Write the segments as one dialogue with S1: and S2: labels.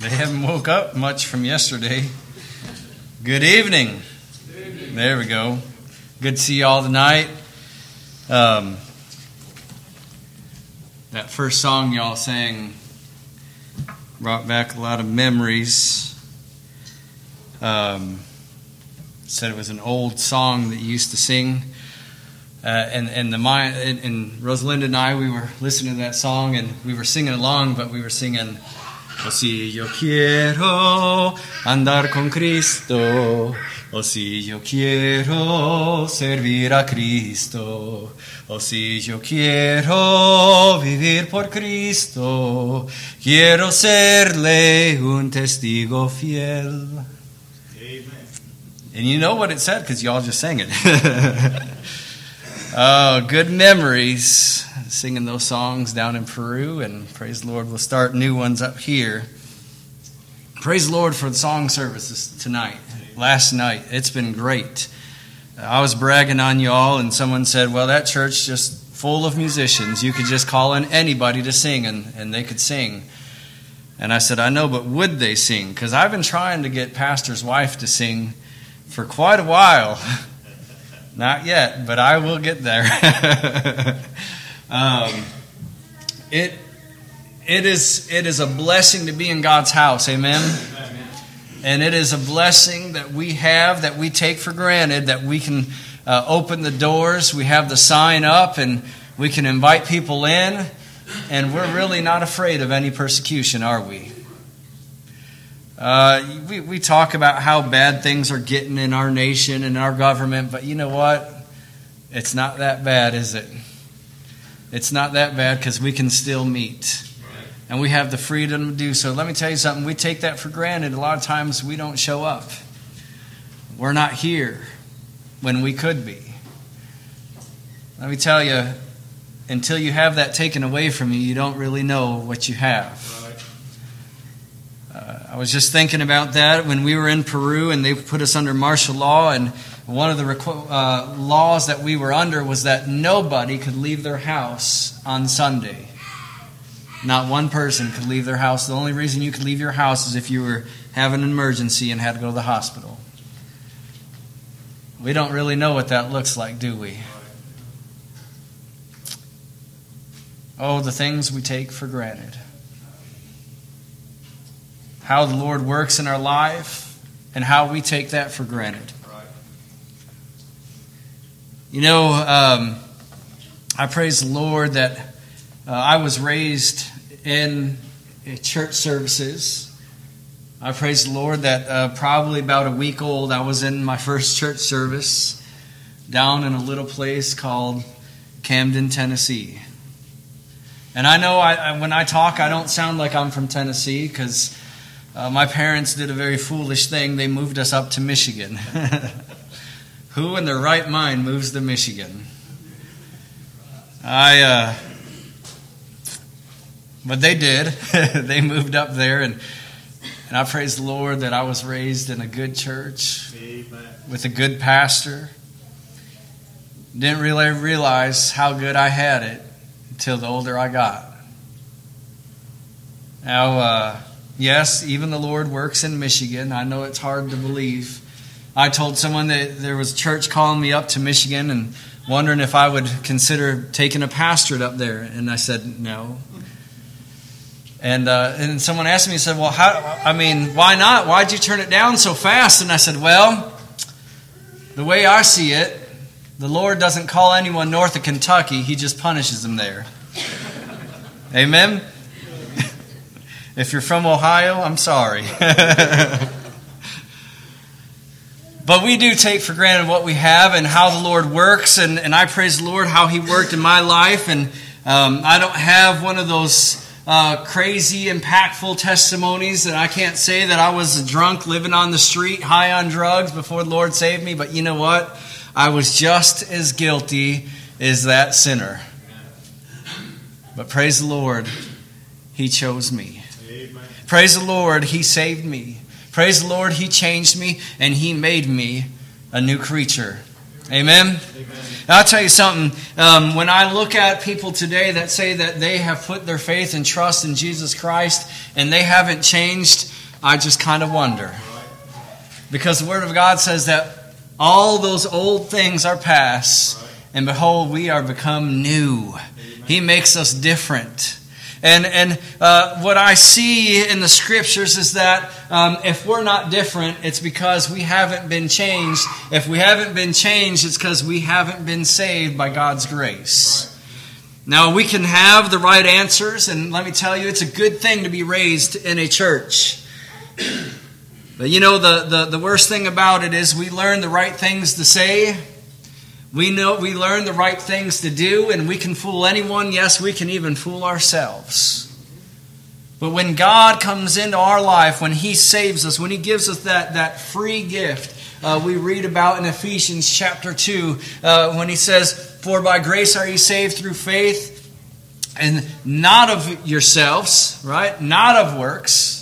S1: They haven't woke up much from yesterday. Good evening. There we go. Good to see you all tonight. Um, that first song y'all sang brought back a lot of memories. Um, said it was an old song that you used to sing. Uh, and and the and, and Rosalinda and I we were listening to that song and we were singing along, but we were singing O si yo quiero andar con Cristo, o si yo quiero servir a Cristo, o si yo quiero vivir por Cristo, quiero serle un testigo fiel. Amen. And you know what it said because y'all just sang it. oh, good memories singing those songs down in Peru, and praise the Lord, we'll start new ones up here. Praise the Lord for the song services tonight, last night. It's been great. Uh, I was bragging on y'all, and someone said, Well, that church just full of musicians. You could just call in anybody to sing, and, and they could sing. And I said, I know, but would they sing? Because I've been trying to get Pastor's wife to sing for quite a while. Not yet, but I will get there. Um, it it is it is a blessing to be in God's house. Amen. And it is a blessing that we have that we take for granted that we can uh, open the doors, we have the sign up, and we can invite people in, and we're really not afraid of any persecution, are we? Uh, we, we talk about how bad things are getting in our nation and our government, but you know what? It's not that bad, is it? It's not that bad because we can still meet. And we have the freedom to do so. Let me tell you something. We take that for granted. A lot of times we don't show up. We're not here when we could be. Let me tell you, until you have that taken away from you, you don't really know what you have. Uh, I was just thinking about that when we were in Peru and they put us under martial law, and one of the uh, laws that we were under was that nobody could leave their house on Sunday. Not one person could leave their house. The only reason you could leave your house is if you were having an emergency and had to go to the hospital. We don't really know what that looks like, do we? Oh, the things we take for granted. How the Lord works in our life and how we take that for granted. You know, um, I praise the Lord that uh, I was raised in church services. I praise the Lord that uh, probably about a week old, I was in my first church service down in a little place called Camden, Tennessee. And I know I, I, when I talk, I don't sound like I'm from Tennessee because uh, my parents did a very foolish thing. They moved us up to Michigan. Who in their right mind moves to Michigan? I, uh, but they did. they moved up there, and and I praise the Lord that I was raised in a good church Amen. with a good pastor. Didn't really realize how good I had it until the older I got. Now, uh, yes, even the Lord works in Michigan. I know it's hard to believe. I told someone that there was church calling me up to Michigan and wondering if I would consider taking a pastorate up there. And I said, no. And, uh, and someone asked me, said, well, how, I mean, why not? Why'd you turn it down so fast? And I said, well, the way I see it, the Lord doesn't call anyone north of Kentucky, He just punishes them there. Amen? if you're from Ohio, I'm sorry. But we do take for granted what we have and how the Lord works. And, and I praise the Lord how He worked in my life. And um, I don't have one of those uh, crazy, impactful testimonies that I can't say that I was a drunk living on the street, high on drugs before the Lord saved me. But you know what? I was just as guilty as that sinner. But praise the Lord, He chose me. Amen. Praise the Lord, He saved me. Praise the Lord, He changed me and He made me a new creature. Amen? Amen. I'll tell you something. Um, when I look at people today that say that they have put their faith and trust in Jesus Christ and they haven't changed, I just kind of wonder. Because the Word of God says that all those old things are past, and behold, we are become new. He makes us different. And, and uh, what I see in the scriptures is that um, if we're not different, it's because we haven't been changed. If we haven't been changed, it's because we haven't been saved by God's grace. Now, we can have the right answers, and let me tell you, it's a good thing to be raised in a church. But you know, the, the, the worst thing about it is we learn the right things to say. We know we learn the right things to do, and we can fool anyone. Yes, we can even fool ourselves. But when God comes into our life, when He saves us, when He gives us that, that free gift, uh, we read about in Ephesians chapter 2, uh, when He says, For by grace are ye saved through faith, and not of yourselves, right? Not of works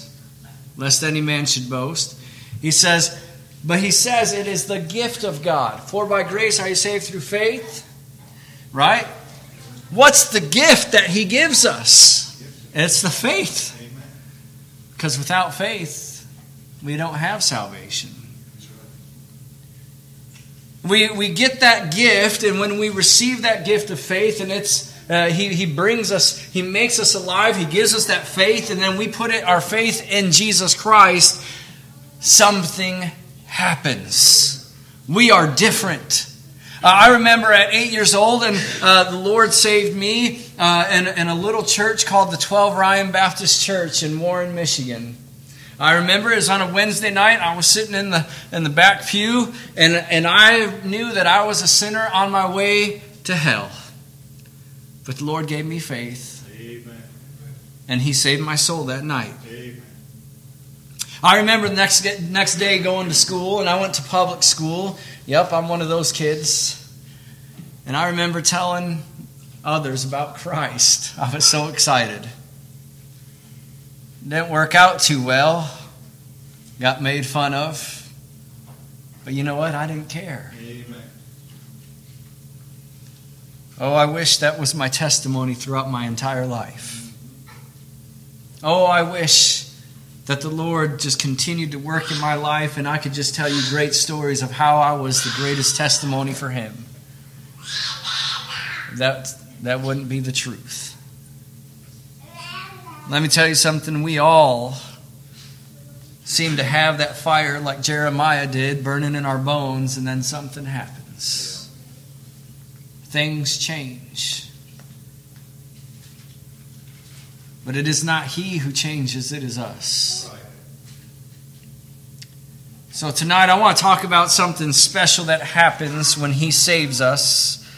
S1: lest any man should boast. He says, but he says it is the gift of God. For by grace are you saved through faith. Right? What's the gift that he gives us? It's the faith. Because without faith, we don't have salvation. We, we get that gift, and when we receive that gift of faith, and it's uh, he, he brings us, He makes us alive, He gives us that faith, and then we put it, our faith in Jesus Christ, something happens. We are different. Uh, I remember at eight years old, and uh, the Lord saved me uh, in, in a little church called the 12 Ryan Baptist Church in Warren, Michigan. I remember it was on a Wednesday night. I was sitting in the in the back pew, and and I knew that I was a sinner on my way to hell. But the Lord gave me faith. Amen. And He saved my soul that night. Amen. I remember the next, next day going to school, and I went to public school. Yep, I'm one of those kids. And I remember telling others about Christ. I was so excited. Didn't work out too well. Got made fun of. But you know what? I didn't care. Amen. Oh, I wish that was my testimony throughout my entire life. Oh, I wish that the Lord just continued to work in my life and I could just tell you great stories of how I was the greatest testimony for Him. That, that wouldn't be the truth. Let me tell you something. We all seem to have that fire like Jeremiah did burning in our bones, and then something happens things change. But it is not He who changes, it is us. So tonight I want to talk about something special that happens when He saves us.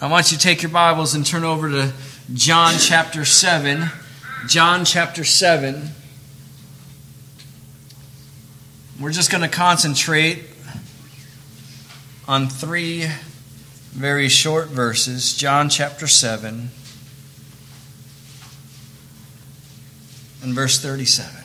S1: I want you to take your Bibles and turn over to John chapter 7. John chapter 7. We're just going to concentrate on three very short verses John chapter 7 and verse 37.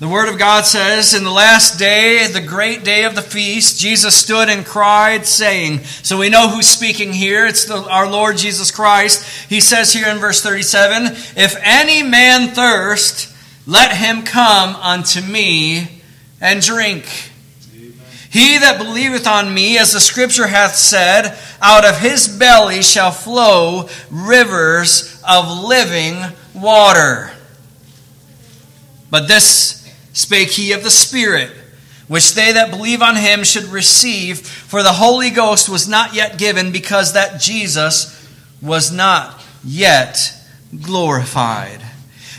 S1: The Word of God says, In the last day, the great day of the feast, Jesus stood and cried, saying, So we know who's speaking here. It's the, our Lord Jesus Christ. He says here in verse 37, If any man thirst, let him come unto me and drink. He that believeth on me, as the scripture hath said, out of his belly shall flow rivers of living water. But this spake he of the Spirit, which they that believe on him should receive, for the Holy Ghost was not yet given, because that Jesus was not yet glorified.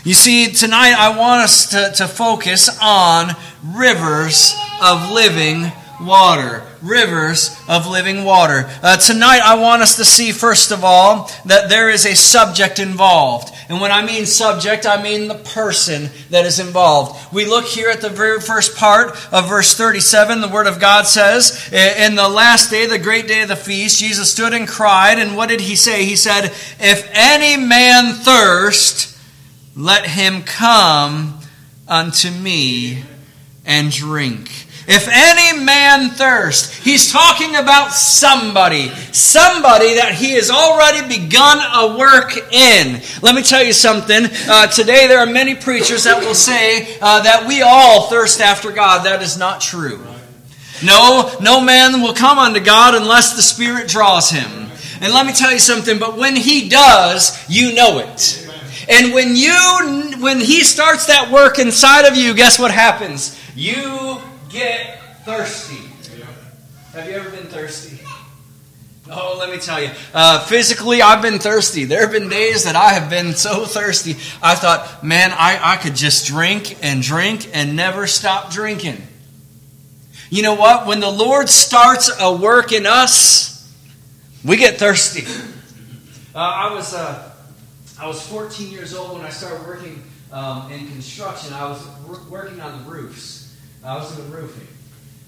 S1: You see, tonight I want us to, to focus on rivers of living water, rivers of living water. Uh, tonight, I want us to see, first of all, that there is a subject involved. And when I mean subject, I mean the person that is involved. We look here at the very first part of verse 37. The Word of God says, In the last day, the great day of the feast, Jesus stood and cried. And what did he say? He said, If any man thirst, let him come unto me and drink. If any man thirst, he's talking about somebody, somebody that he has already begun a work in. Let me tell you something. Uh, today there are many preachers that will say uh, that we all thirst after God. That is not true. No, no man will come unto God unless the Spirit draws him. And let me tell you something, but when he does, you know it. And when you when he starts that work inside of you, guess what happens? You get thirsty. Have you ever been thirsty? Oh, let me tell you. Uh, physically, I've been thirsty. There have been days that I have been so thirsty. I thought, man, I, I could just drink and drink and never stop drinking. You know what? When the Lord starts a work in us, we get thirsty. Uh, I was uh, I was 14 years old when I started working um, in construction. I was working on the roofs. I was doing roofing.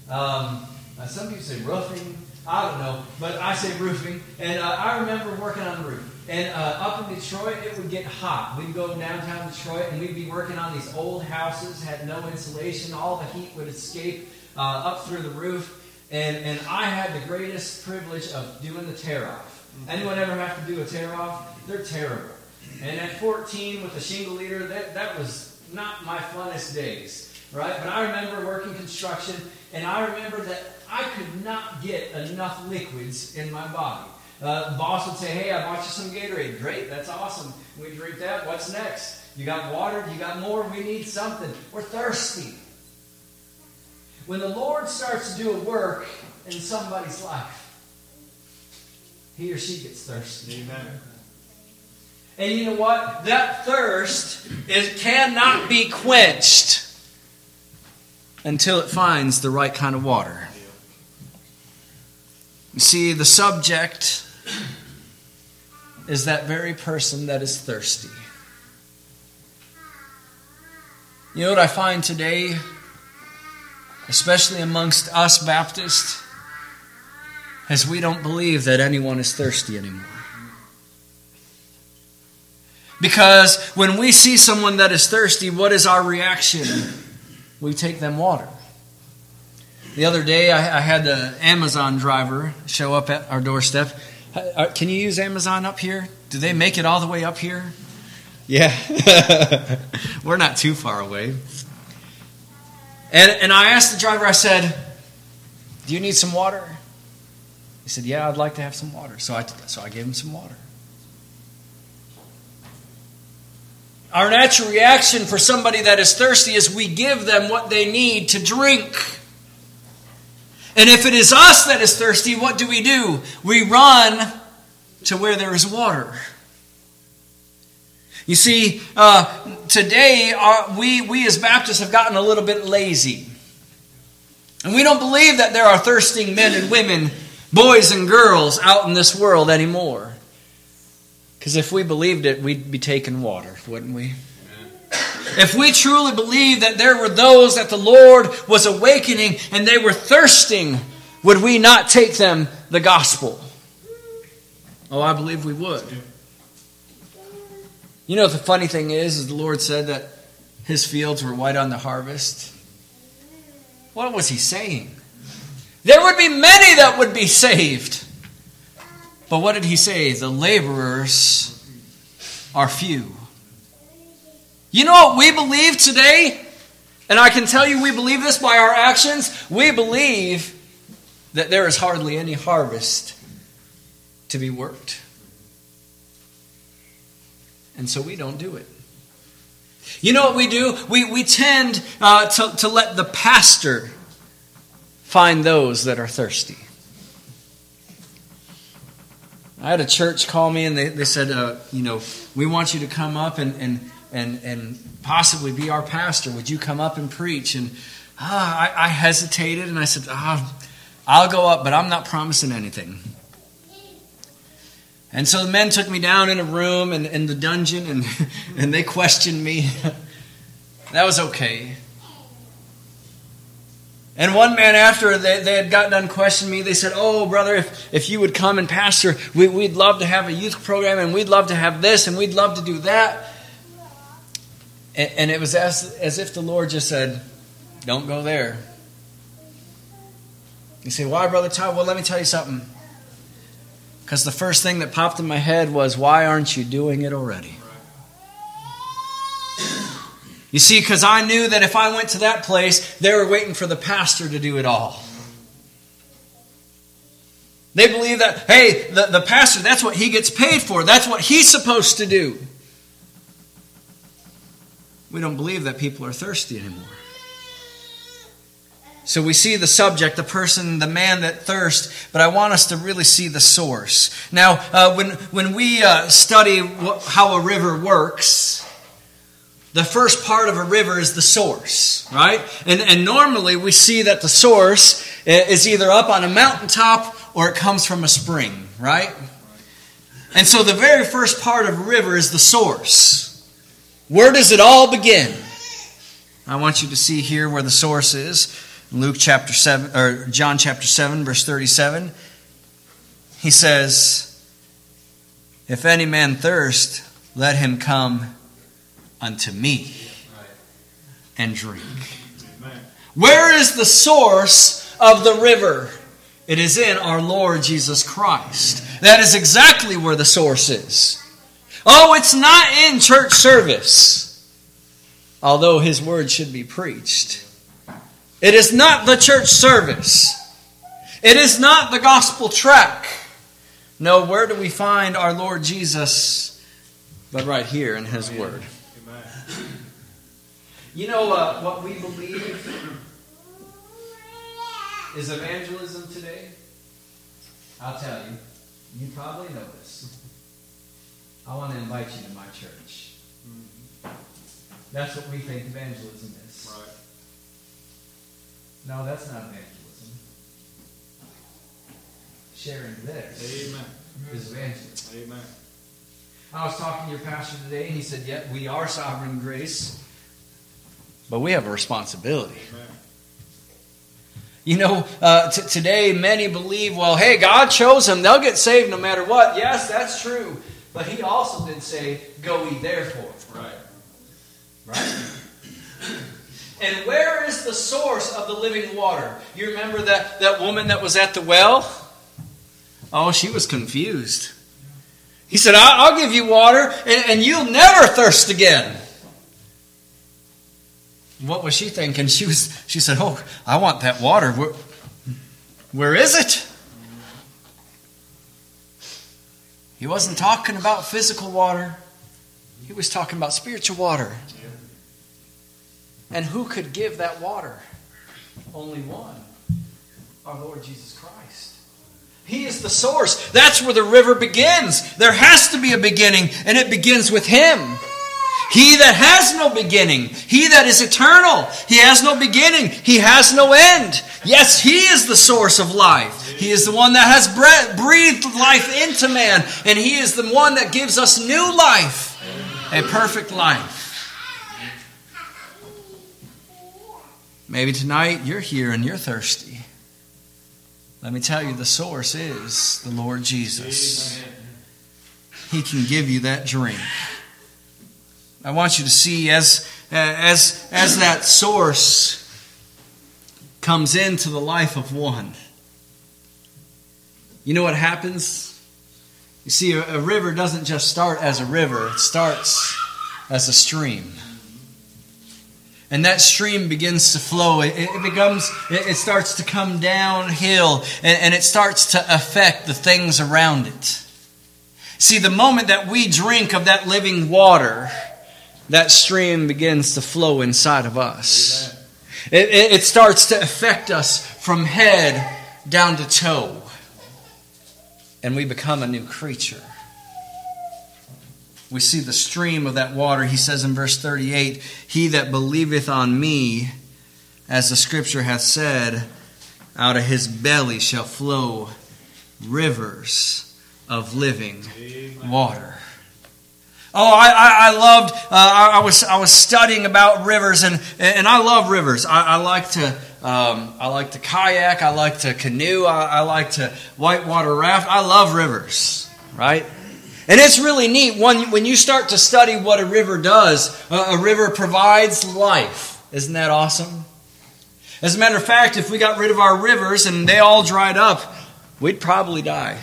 S1: Um, some people say roofing. I don't know, but I say roofing. And uh, I remember working on the roof. And uh, up in Detroit, it would get hot. We'd go downtown Detroit, and we'd be working on these old houses, had no insulation. All the heat would escape uh, up through the roof. And, and I had the greatest privilege of doing the tear off. Anyone ever have to do a tear off? They're terrible. And at 14 with a shingle leader, that, that was not my funnest days right? But I remember working construction, and I remember that I could not get enough liquids in my body. Uh, boss would say, Hey, I bought you some Gatorade. Great, that's awesome. We drink that. What's next? You got water? You got more? We need something. We're thirsty. When the Lord starts to do a work in somebody's life, he or she gets thirsty. Amen. And you know what? That thirst is, cannot be quenched until it finds the right kind of water. You see, the subject is that very person that is thirsty. You know what I find today, especially amongst us Baptists, is we don't believe that anyone is thirsty anymore. Because when we see someone that is thirsty, what is our reaction? We take them water. The other day, I, I had the Amazon driver show up at our doorstep. Uh, can you use Amazon up here? Do they make it all the way up here? Yeah. We're not too far away. And, and I asked the driver, I said, Do you need some water? He said, Yeah, I'd like to have some water. So I, so I gave him some water. Our natural reaction for somebody that is thirsty is we give them what they need to drink. And if it is us that is thirsty, what do we do? We run to where there is water. You see, uh, today our, we, we as Baptists have gotten a little bit lazy. And we don't believe that there are thirsting men and women, boys and girls out in this world anymore. Because if we believed it, we'd be taking water, wouldn't we? If we truly believe that there were those that the Lord was awakening and they were thirsting, would we not take them the gospel? Oh, I believe we would. You know, the funny thing is, is the Lord said that his fields were white on the harvest. What was he saying? There would be many that would be saved. But what did he say? The laborers are few. You know what we believe today? And I can tell you we believe this by our actions. We believe that there is hardly any harvest to be worked. And so we don't do it. You know what we do? We, we tend uh, to, to let the pastor find those that are thirsty. I had a church call me and they, they said, uh, you know, we want you to come up and, and, and, and possibly be our pastor. Would you come up and preach? And ah, I, I hesitated and I said, ah, I'll go up, but I'm not promising anything. And so the men took me down in a room in, in the dungeon and, and they questioned me. that was okay. And one man, after they, they had got done questioning me, they said, Oh, brother, if, if you would come and pastor, we, we'd love to have a youth program, and we'd love to have this, and we'd love to do that. And, and it was as, as if the Lord just said, Don't go there. You say, why, Brother Todd? Well, let me tell you something. Because the first thing that popped in my head was, why aren't you doing it already? You see, because I knew that if I went to that place, they were waiting for the pastor to do it all. They believe that, hey, the, the pastor, that's what he gets paid for. That's what he's supposed to do. We don't believe that people are thirsty anymore. So we see the subject, the person, the man that thirsts, but I want us to really see the source. Now, uh, when, when we uh, study wh- how a river works, the first part of a river is the source, right? And, and normally we see that the source eh, is either up on a mountaintop or it comes from a spring, right? And so the very first part of a river is the source. Where does it all begin? I want you to see here where the source is. Luke chapter 7 or John chapter 7 verse 37 he says if any man thirst let him come unto me and drink where is the source of the river it is in our Lord Jesus Christ that is exactly where the source is oh it's not in church service although his word should be preached it is not the church service. It is not the gospel track. No, where do we find our Lord Jesus? But right here in His Word. You know uh, what we believe is evangelism today? I'll tell you. You probably know this. I want to invite you to my church. That's what we think evangelism is.
S2: Right.
S1: No, that's not evangelism. Sharing this
S2: Amen.
S1: is evangelism.
S2: Amen.
S1: I was talking to your pastor today, and he said, "Yeah, we are sovereign grace, but we have a responsibility." You know, uh, t- today many believe, well, hey, God chose them; they'll get saved no matter what. Yes, that's true, but He also did say, "Go ye therefore."
S2: Right.
S1: Right? And where is the source of the living water? You remember that, that woman that was at the well? Oh, she was confused. He said, I'll, I'll give you water and, and you'll never thirst again. What was she thinking? She was she said, Oh, I want that water. Where, where is it? He wasn't talking about physical water. He was talking about spiritual water. And who could give that water? Only one our Lord Jesus Christ. He is the source. That's where the river begins. There has to be a beginning, and it begins with Him. He that has no beginning, He that is eternal, He has no beginning, He has no end. Yes, He is the source of life. He is the one that has breathed life into man, and He is the one that gives us new life, a perfect life. Maybe tonight you're here and you're thirsty. Let me tell you, the source is the Lord Jesus. He can give you that drink. I want you to see as, as, as that source comes into the life of one. You know what happens? You see, a, river doesn't just start as a river, it starts as a stream and that stream begins to flow it, it becomes it, it, starts to come downhill and, and it starts to affect the things around it see the moment that we drink of that living water that stream begins to flow inside of us. It, it, it starts to affect us from head down to toe. And we become a new creature. We see the stream of that water. He says in verse 38 He that believeth on me, as the scripture hath said, out of his belly shall flow rivers of living water. Oh, I, I, I loved, uh, I, I, was, I was studying about rivers, and, and I love rivers. I, I like to, um, I like to kayak, I like to canoe, I, I like to whitewater raft. I love rivers, right? And it's really neat when, when you start to study what a river does. A river provides life. Isn't that awesome? As a matter of fact, if we got rid of our rivers and they all dried up, we'd probably die.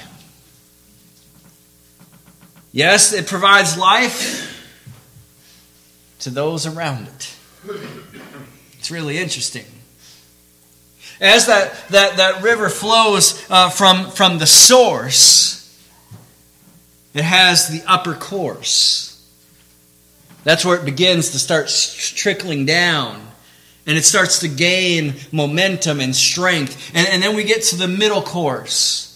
S1: Yes, it provides life to those around it. It's really interesting. As that, that, that river flows uh, from, from the source, it has the upper course. That's where it begins to start trickling down. And it starts to gain momentum and strength. And, and then we get to the middle course.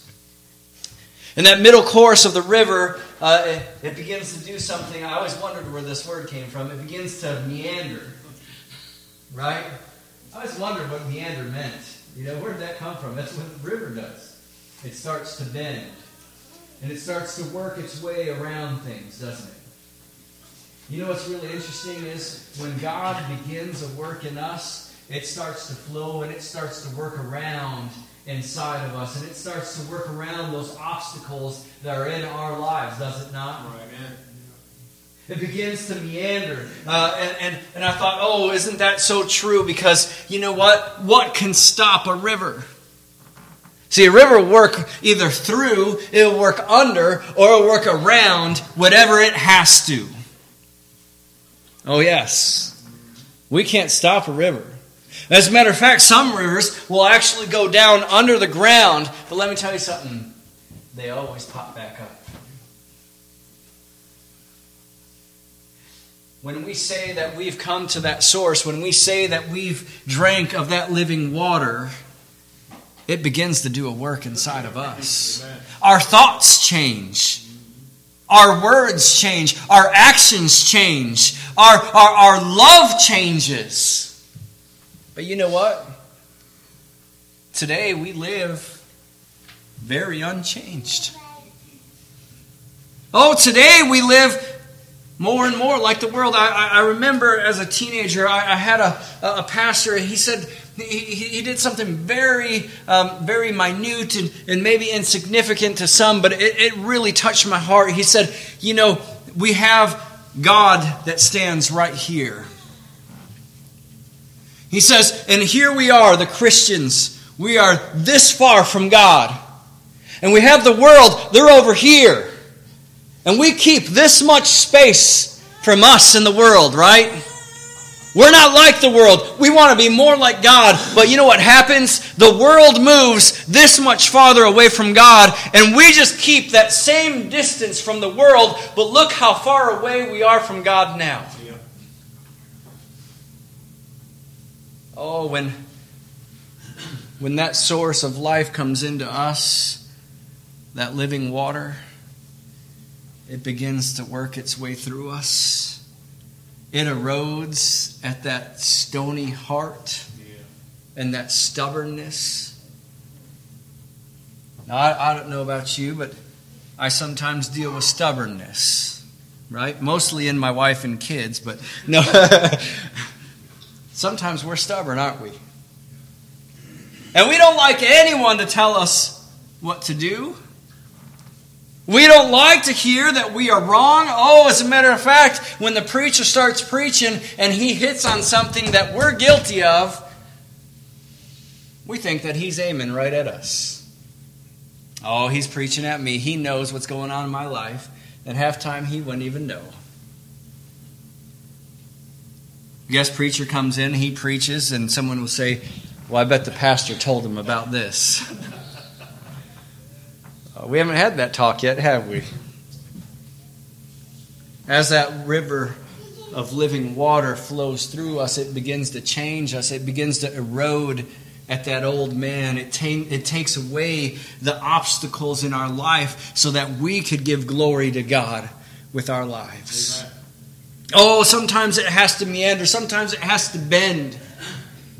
S1: And that middle course of the river, uh, it, it, begins to do something. I always wondered where this word came from. It begins to meander. Right? I always wondered what meander meant. You know, where did that come from? That's what the river does. It starts to bend. And it starts to work its way around things, doesn't it? You know what's really interesting is when God begins a work in us, it starts to flow and it starts to work around inside of us. And it starts to work around those obstacles that are in our lives, does it not? Right, man. It begins to meander. Uh, and, and, and I thought, oh, isn't that so true? Because you know what? What can stop a river? See, a river will work either through, it'll work under, or it'll work around whatever it has to. Oh, yes. We can't stop a river. As a matter of fact, some rivers will actually go down under the ground, but let me tell you something they always pop back up. When we say that we've come to that source, when we say that we've drank of that living water, it begins to do a work inside of us. Our thoughts change. Our words change. Our actions change. Our, our, our love changes. But you know what? Today we live very unchanged. Oh, today we live more and more like the world. I, I remember as a teenager, I, I had a, a pastor, he said, he, he did something very, um, very minute and, and maybe insignificant to some, but it, it really touched my heart. He said, You know, we have God that stands right here. He says, And here we are, the Christians. We are this far from God. And we have the world, they're over here. And we keep this much space from us in the world, right? We're not like the world. We want to be more like God. But you know what happens? The world moves this much farther away from God, and we just keep that same distance from the world, but look how far away we are from God now. Oh, when, when that source of life comes into us, that living water, it begins to work its way through us it erodes at that stony heart and that stubbornness. Now, I, I don't know about you, but I sometimes deal with stubbornness, right? Mostly in my wife and kids, but no. sometimes we're stubborn, aren't we? And we don't like anyone to tell us what to do. We don't like to hear that we are wrong. Oh, as a matter of fact, when the preacher starts preaching and he hits on something that we're guilty of, we think that he's aiming right at us. Oh, he's preaching at me. He knows what's going on in my life. And half time he wouldn't even know. Guest preacher comes in, he preaches, and someone will say, Well, I bet the pastor told him about this. Uh, we haven't had that talk yet, have we? As that river of living water flows through us, it begins to change us, it begins to erode at that old man. It, ta- it takes away the obstacles in our life so that we could give glory to God with our lives. Amen. Oh, sometimes it has to meander, sometimes it has to bend,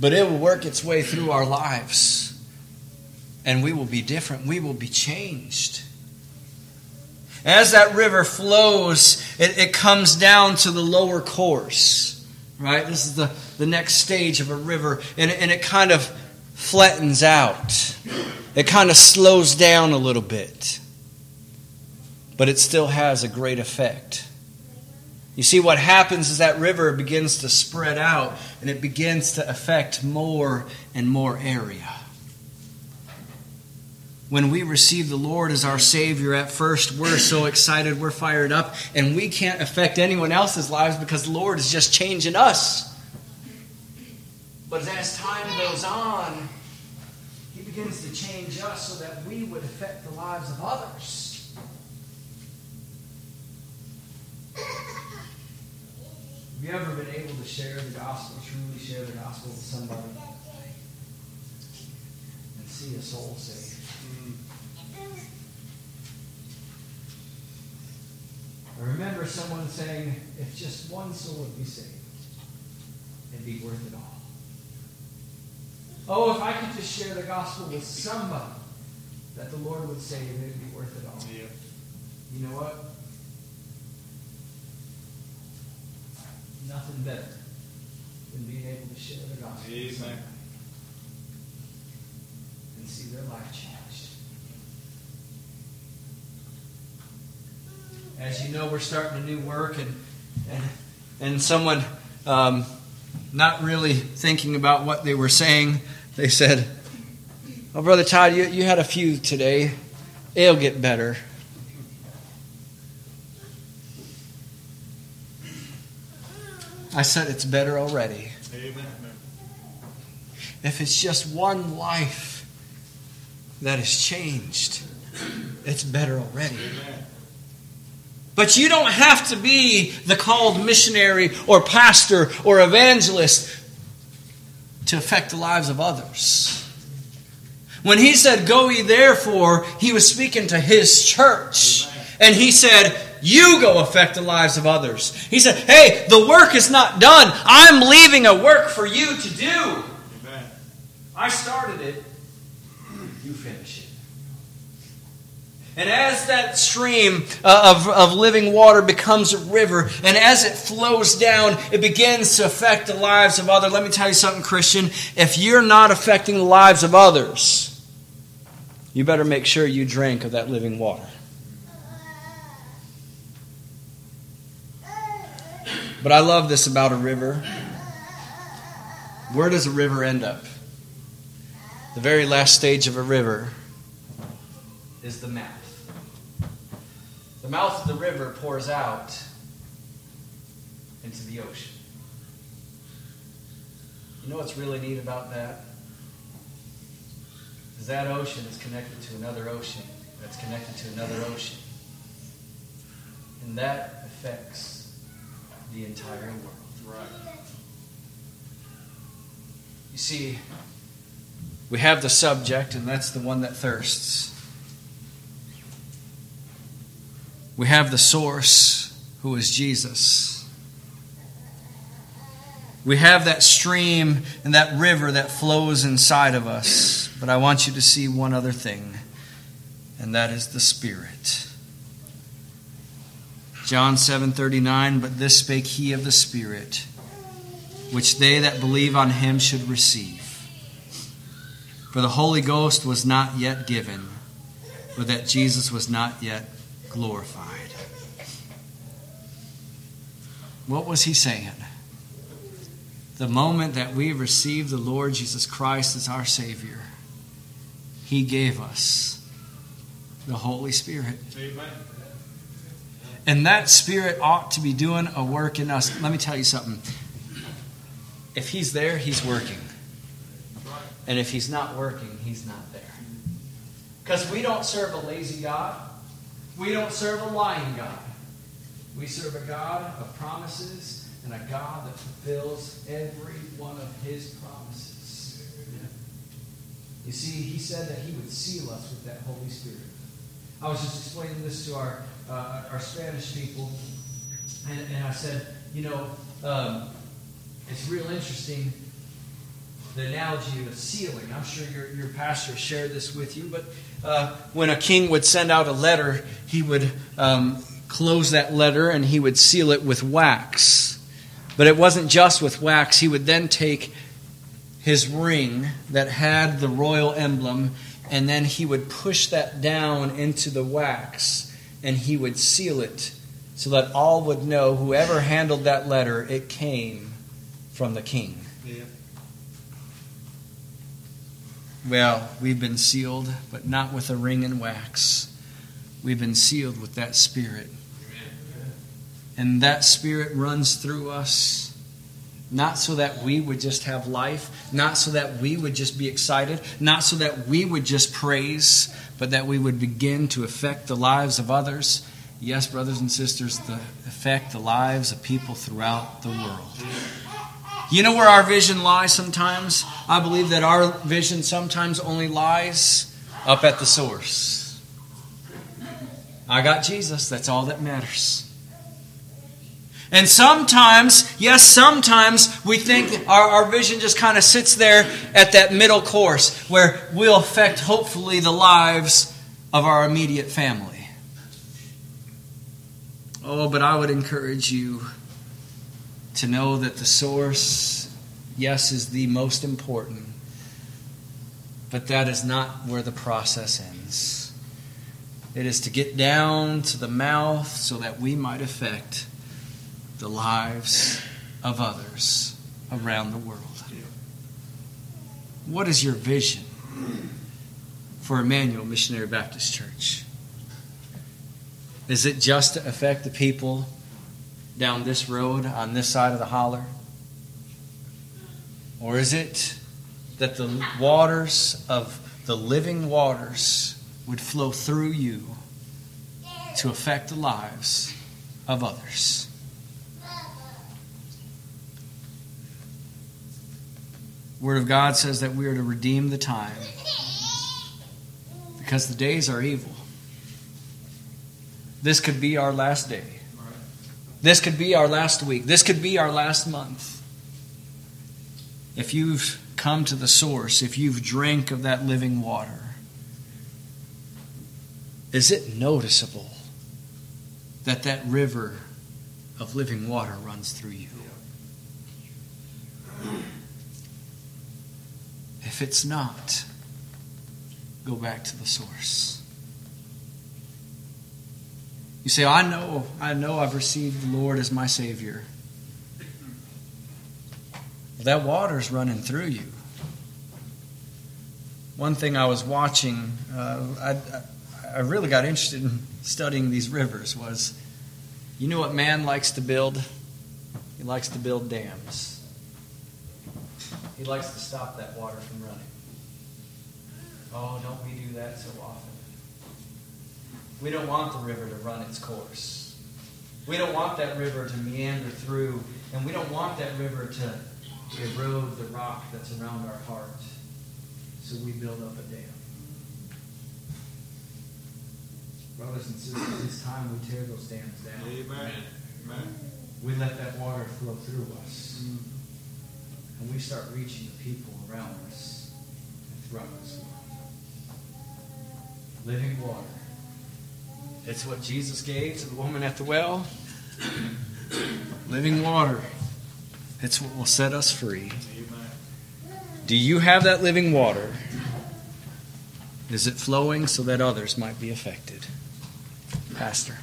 S1: but it will work its way through our lives and we will be different. We will be changed. As that river flows, it, it comes down to the lower course, right? This is the, the next stage of a river, and, and it kind of flattens out. It kind of slows down a little bit, but it still has a great effect. You see, what happens is that river begins to spread out and it begins to affect more and more area. When we receive the Lord as our Savior, at first we're so excited, we're fired up, and we can't affect anyone else's lives because the Lord is just changing us. But as time goes on, He begins to change us so that we would affect the lives of others. You ever been able to share the gospel, truly share the gospel with somebody and see a soul saved? I remember someone saying, if just one soul would be saved, it'd be worth it all. Oh, if I could just share the gospel with somebody that the Lord would save, it'd be worth it all.
S2: Yeah.
S1: You know what? Nothing better than being able to share the gospel
S2: Amen.
S1: and see their life changed. As you know, we're starting a new work, and and, and someone um, not really thinking about what they were saying, they said, "Oh, brother Todd, you, you had a few today. It'll get better." I said it's better already.
S2: Amen.
S1: If it's just one life that is changed, it's better already.
S2: Amen.
S1: But you don't have to be the called missionary or pastor or evangelist to affect the lives of others. When he said, Go ye therefore, he was speaking to his church. And he said, You go affect the lives of others. He said, Hey, the work is not done. I'm leaving a work for you to do.
S2: Amen.
S1: I started it, you finish it. And as that stream uh, of, of living water becomes a river, and as it flows down, it begins to affect the lives of others. Let me tell you something, Christian. If you're not affecting the lives of others, you better make sure you drink of that living water. But I love this about a river. Where does a river end up? The very last stage of a river is the mouth. The mouth of the river pours out into the ocean. You know what's really neat about that? Is that ocean is connected to another ocean that's connected to another ocean. And that affects the entire world.
S2: Right.
S1: You see, we have the subject, and that's the one that thirsts. We have the source, who is Jesus. We have that stream and that river that flows inside of us. But I want you to see one other thing, and that is the Spirit. John 7:39 But this spake he of the Spirit which they that believe on him should receive. For the Holy Ghost was not yet given, but that Jesus was not yet glorified. What was he saying? The moment that we receive the Lord Jesus Christ as our Savior, he gave us the Holy Spirit.
S2: Amen.
S1: And that Spirit ought to be doing a work in us. Let me tell you something. If He's there, He's working. And if He's not working, He's not there. Because we don't serve a lazy God, we don't serve a lying God. We serve a God of promises and a God that fulfills every one of His promises. You see, He said that He would seal us with that Holy Spirit. I was just explaining this to our uh, our Spanish people, and, and I said, you know, um, it's real interesting the analogy of sealing. I'm sure your, your pastor shared this with you, but uh, when a king would send out a letter, he would um, close that letter and he would seal it with wax. But it wasn't just with wax, he would then take his ring that had the royal emblem and then he would push that down into the wax and he would seal it so that all would know whoever handled that letter, it came from the king.
S2: Yeah.
S1: Well, we've been sealed, but not with a ring and wax. We've been sealed with that Spirit. And that Spirit runs through us, not so that we would just have life, not so that we would just be excited, not so that we would just praise, but that we would begin to affect the lives of others. Yes, brothers and sisters, the affect the lives of people throughout the world. You know where our vision lies sometimes? I believe that our vision sometimes only lies up at the source. I got Jesus, that's all that matters. And sometimes, yes, sometimes we think our, our vision just kind of sits there at that middle course where we'll affect, hopefully, the lives of our immediate family. Oh, but I would encourage you to know that the source, yes, is the most important, but that is not where the process ends. It is to get down to the mouth so that we might affect the lives of others around the world. What is your vision for Emmanuel Missionary Baptist Church? Is it just to affect the people down this road on this side of the holler? Or is it that the waters of the living waters would flow through you to affect the lives of others? Word of God says that we are to redeem the time because the days are evil. This could be our last day. This could be our last week. This could be our last month. If you've come to the source, if you've drank of that living water, is it noticeable that that river of living water runs through you? If it's not, go back to the source. You say, I know, I know I've received the Lord as my Savior. Well, that water's running through you. One thing I was watching, uh, I, I really got interested in studying these rivers was, you know what man likes to build? He likes to build dams. He likes to stop that water from running. Oh, don't we do that so often? We don't want the river to run its course. We don't want that river to meander through, and we don't want that river to erode the rock that's around our heart. So we build up a dam. Brothers and sisters, it's time we tear those dams down.
S2: Amen. Amen.
S1: We let that water flow through us. Mm. And we start reaching the people around us and throughout this world. Living water. It's what Jesus gave to the woman at the well. Living water. It's what will set us free.
S2: Amen.
S1: Do you have that living water? Is it flowing so that others might be affected? Pastor.